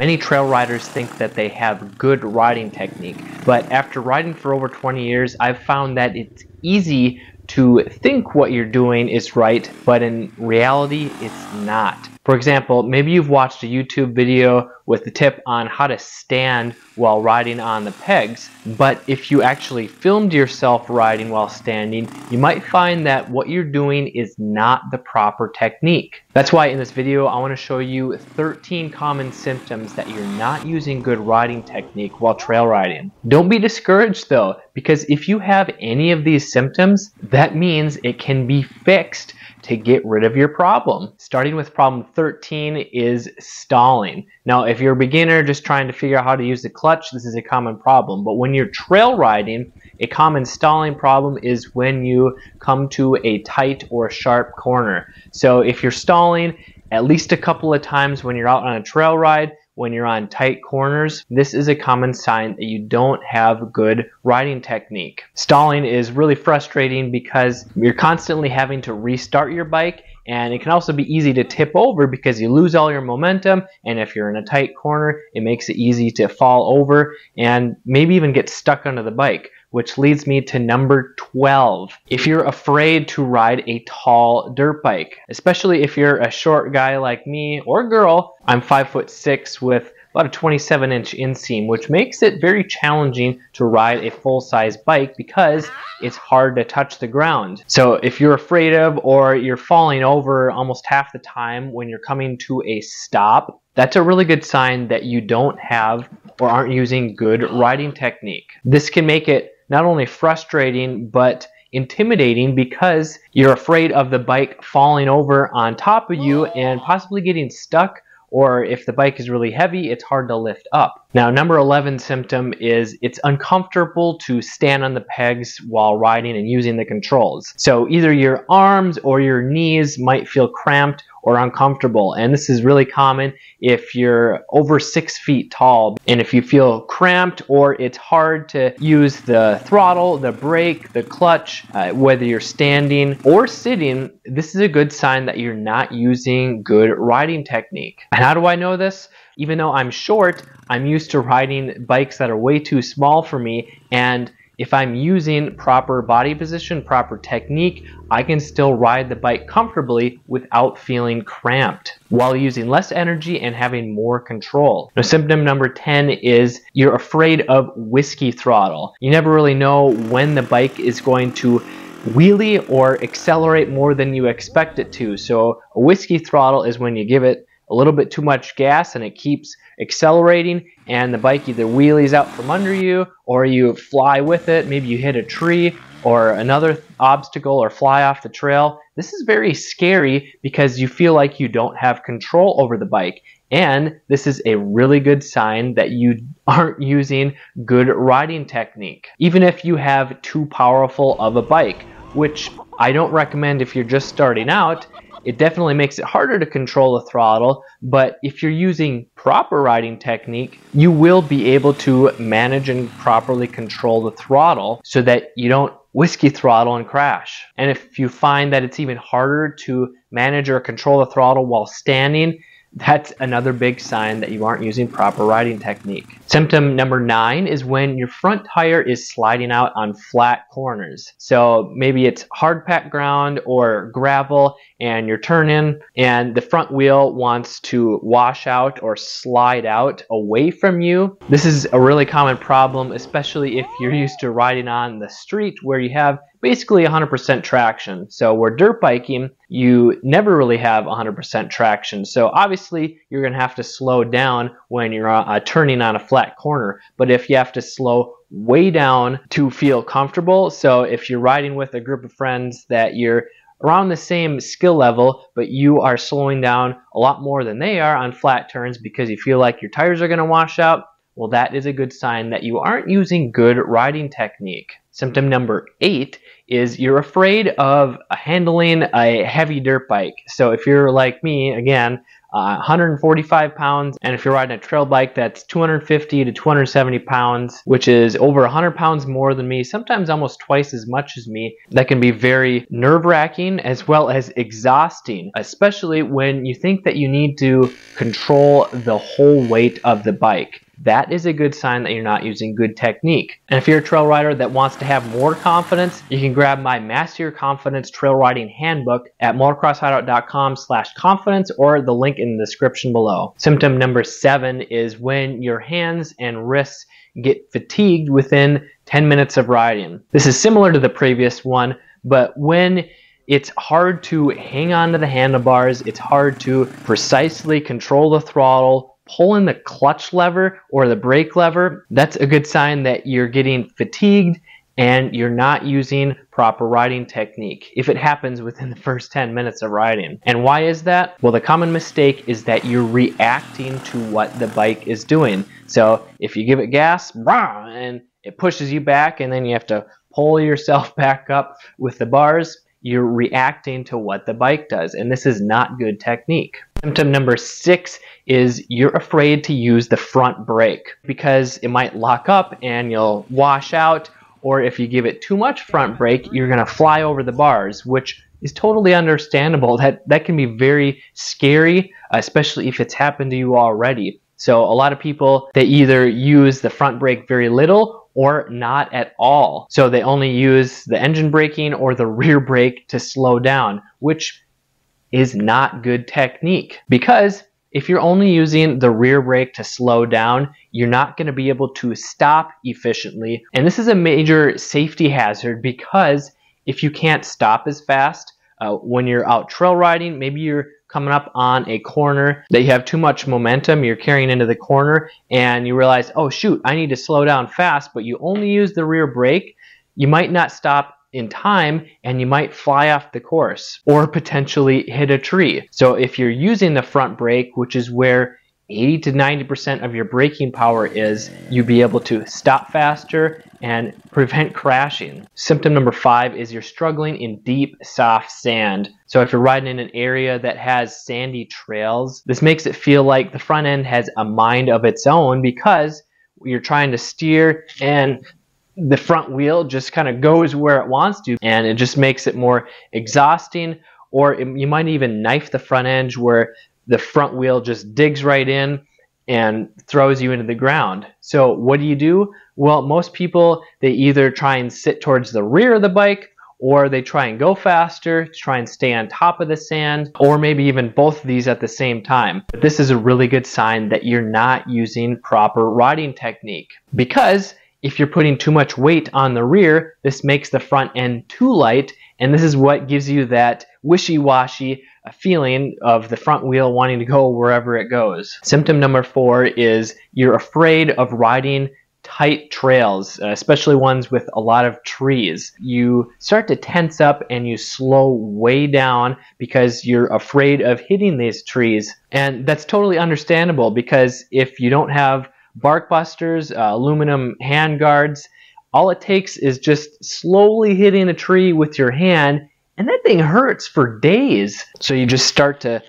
Many trail riders think that they have good riding technique, but after riding for over 20 years, I've found that it's easy to think what you're doing is right, but in reality, it's not. For example, maybe you've watched a YouTube video with the tip on how to stand while riding on the pegs, but if you actually filmed yourself riding while standing, you might find that what you're doing is not the proper technique. That's why in this video, I want to show you 13 common symptoms that you're not using good riding technique while trail riding. Don't be discouraged though, because if you have any of these symptoms, that means it can be fixed to get rid of your problem. Starting with problem 13 is stalling. Now, if you're a beginner just trying to figure out how to use the clutch, this is a common problem. But when you're trail riding, a common stalling problem is when you come to a tight or sharp corner. So if you're stalling at least a couple of times when you're out on a trail ride, when you're on tight corners, this is a common sign that you don't have good riding technique. Stalling is really frustrating because you're constantly having to restart your bike and it can also be easy to tip over because you lose all your momentum and if you're in a tight corner it makes it easy to fall over and maybe even get stuck under the bike which leads me to number 12. If you're afraid to ride a tall dirt bike, especially if you're a short guy like me or girl, I'm 5 foot 6 with about a 27 inch inseam, which makes it very challenging to ride a full size bike because it's hard to touch the ground. So if you're afraid of or you're falling over almost half the time when you're coming to a stop, that's a really good sign that you don't have or aren't using good riding technique. This can make it not only frustrating but intimidating because you're afraid of the bike falling over on top of you and possibly getting stuck or if the bike is really heavy, it's hard to lift up. Now, number 11 symptom is it's uncomfortable to stand on the pegs while riding and using the controls. So either your arms or your knees might feel cramped or uncomfortable. And this is really common if you're over six feet tall. And if you feel cramped or it's hard to use the throttle, the brake, the clutch, uh, whether you're standing or sitting, this is a good sign that you're not using good riding technique. And how do I know this? Even though I'm short, I'm used to riding bikes that are way too small for me and if I'm using proper body position, proper technique, I can still ride the bike comfortably without feeling cramped while using less energy and having more control. Now, symptom number 10 is you're afraid of whiskey throttle. You never really know when the bike is going to wheelie or accelerate more than you expect it to. So a whiskey throttle is when you give it a little bit too much gas and it keeps accelerating and the bike either wheelies out from under you or you fly with it. Maybe you hit a tree or another obstacle or fly off the trail. This is very scary because you feel like you don't have control over the bike. And this is a really good sign that you aren't using good riding technique. Even if you have too powerful of a bike, which I don't recommend if you're just starting out, it definitely makes it harder to control the throttle, but if you're using proper riding technique, you will be able to manage and properly control the throttle so that you don't whiskey throttle and crash. And if you find that it's even harder to manage or control the throttle while standing, that's another big sign that you aren't using proper riding technique. Symptom number nine is when your front tire is sliding out on flat corners. So maybe it's hard packed ground or gravel and you're turning and the front wheel wants to wash out or slide out away from you. This is a really common problem, especially if you're used to riding on the street where you have basically 100% traction. So where dirt biking, you never really have 100% traction. So obviously you're going to have to slow down when you're uh, turning on a flat corner. But if you have to slow way down to feel comfortable, so if you're riding with a group of friends that you're around the same skill level, but you are slowing down a lot more than they are on flat turns because you feel like your tires are going to wash out, well, that is a good sign that you aren't using good riding technique. Symptom number eight is you're afraid of handling a heavy dirt bike. So if you're like me, again, uh, 145 pounds. And if you're riding a trail bike, that's 250 to 270 pounds, which is over 100 pounds more than me, sometimes almost twice as much as me. That can be very nerve wracking as well as exhausting, especially when you think that you need to control the whole weight of the bike that is a good sign that you're not using good technique. And if you're a trail rider that wants to have more confidence, you can grab my Master Your Confidence Trail Riding Handbook at motocrosshideout.com slash confidence or the link in the description below. Symptom number seven is when your hands and wrists get fatigued within 10 minutes of riding. This is similar to the previous one, but when it's hard to hang on to the handlebars, it's hard to precisely control the throttle, pulling the clutch lever or the brake lever, that's a good sign that you're getting fatigued and you're not using proper riding technique if it happens within the first 10 minutes of riding. And why is that? Well, the common mistake is that you're reacting to what the bike is doing. So if you give it gas, and it pushes you back, and then you have to pull yourself back up with the bars, you're reacting to what the bike does. And this is not good technique. Symptom number six is you're afraid to use the front brake because it might lock up and you'll wash out. Or if you give it too much front brake, you're going to fly over the bars, which is totally understandable. That, that can be very scary, especially if it's happened to you already. So a lot of people, they either use the front brake very little or not at all. So they only use the engine braking or the rear brake to slow down, which is not good technique because if you're only using the rear brake to slow down, you're not going to be able to stop efficiently. And this is a major safety hazard because if you can't stop as fast uh, when you're out trail riding, maybe you're coming up on a corner that you have too much momentum, you're carrying into the corner, and you realize, oh shoot, I need to slow down fast, but you only use the rear brake, you might not stop in time and you might fly off the course or potentially hit a tree. So if you're using the front brake, which is where 80 to 90% of your braking power is, you'd be able to stop faster and prevent crashing. Symptom number five is you're struggling in deep, soft sand. So if you're riding in an area that has sandy trails, this makes it feel like the front end has a mind of its own because you're trying to steer and the front wheel just kind of goes where it wants to and it just makes it more exhausting or it, you might even knife the front edge where the front wheel just digs right in and throws you into the ground. So what do you do? Well, most people they either try and sit towards the rear of the bike or they try and go faster try and stay on top of the sand, or maybe even both of these at the same time. But this is a really good sign that you're not using proper riding technique because if you're putting too much weight on the rear, this makes the front end too light, and this is what gives you that wishy-washy feeling of the front wheel wanting to go wherever it goes. Symptom number four is you're afraid of riding tight trails, especially ones with a lot of trees. You start to tense up and you slow way down because you're afraid of hitting these trees. And that's totally understandable because if you don't have bark busters, uh, aluminum hand guards. All it takes is just slowly hitting a tree with your hand, and that thing hurts for days. So you just start to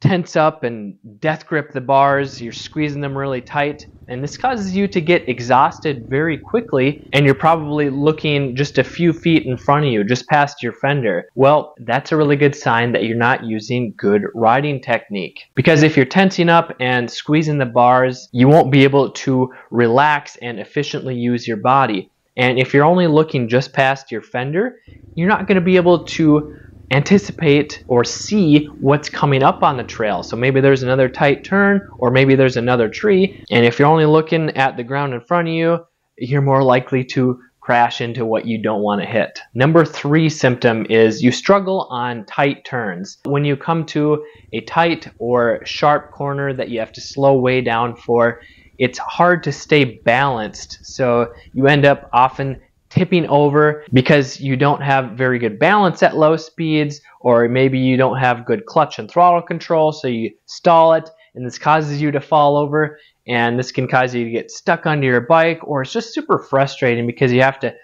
tense up and death grip the bars. You're squeezing them really tight. And this causes you to get exhausted very quickly, and you're probably looking just a few feet in front of you, just past your fender. Well, that's a really good sign that you're not using good riding technique. Because if you're tensing up and squeezing the bars, you won't be able to relax and efficiently use your body. And if you're only looking just past your fender, you're not going to be able to anticipate or see what's coming up on the trail. So maybe there's another tight turn or maybe there's another tree. And if you're only looking at the ground in front of you, you're more likely to crash into what you don't want to hit. Number three symptom is you struggle on tight turns. When you come to a tight or sharp corner that you have to slow way down for, it's hard to stay balanced. So you end up often tipping over because you don't have very good balance at low speeds or maybe you don't have good clutch and throttle control so you stall it and this causes you to fall over and this can cause you to get stuck under your bike or it's just super frustrating because you have to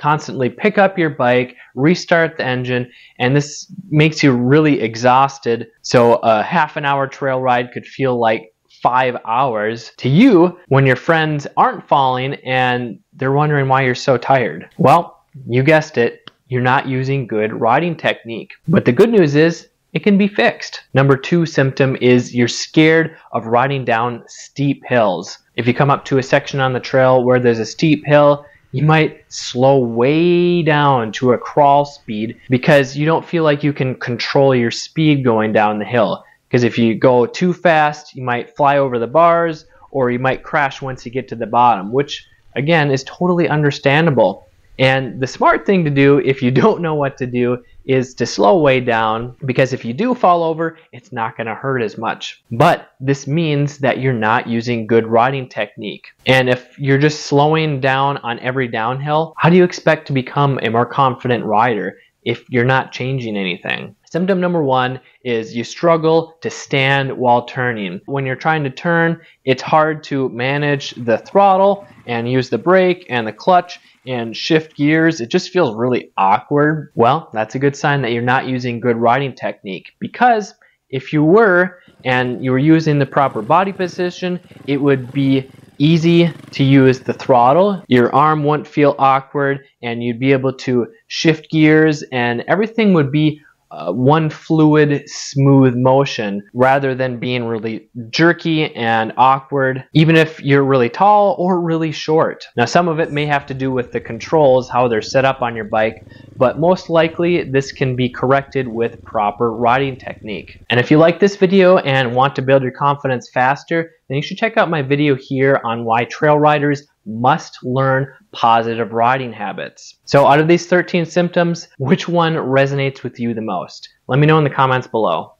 constantly pick up your bike, restart the engine, and this makes you really exhausted. So a half an hour trail ride could feel like five hours to you when your friends aren't falling and they're wondering why you're so tired. Well, you guessed it, you're not using good riding technique. But the good news is it can be fixed. Number two symptom is you're scared of riding down steep hills. If you come up to a section on the trail where there's a steep hill, you might slow way down to a crawl speed because you don't feel like you can control your speed going down the hill. Because if you go too fast, you might fly over the bars or you might crash once you get to the bottom, which again is totally understandable. And the smart thing to do if you don't know what to do is to slow way down because if you do fall over, it's not going to hurt as much. But this means that you're not using good riding technique. And if you're just slowing down on every downhill, how do you expect to become a more confident rider if you're not changing anything? Symptom number one is you struggle to stand while turning. When you're trying to turn, it's hard to manage the throttle and use the brake and the clutch and shift gears. It just feels really awkward. Well, that's a good sign that you're not using good riding technique because if you were and you were using the proper body position, it would be easy to use the throttle. Your arm wouldn't feel awkward and you'd be able to shift gears and everything would be uh, one fluid, smooth motion rather than being really jerky and awkward, even if you're really tall or really short. Now, some of it may have to do with the controls, how they're set up on your bike, but most likely this can be corrected with proper riding technique. And if you like this video and want to build your confidence faster, then you should check out my video here on why trail riders must learn positive riding habits. So out of these 13 symptoms, which one resonates with you the most? Let me know in the comments below.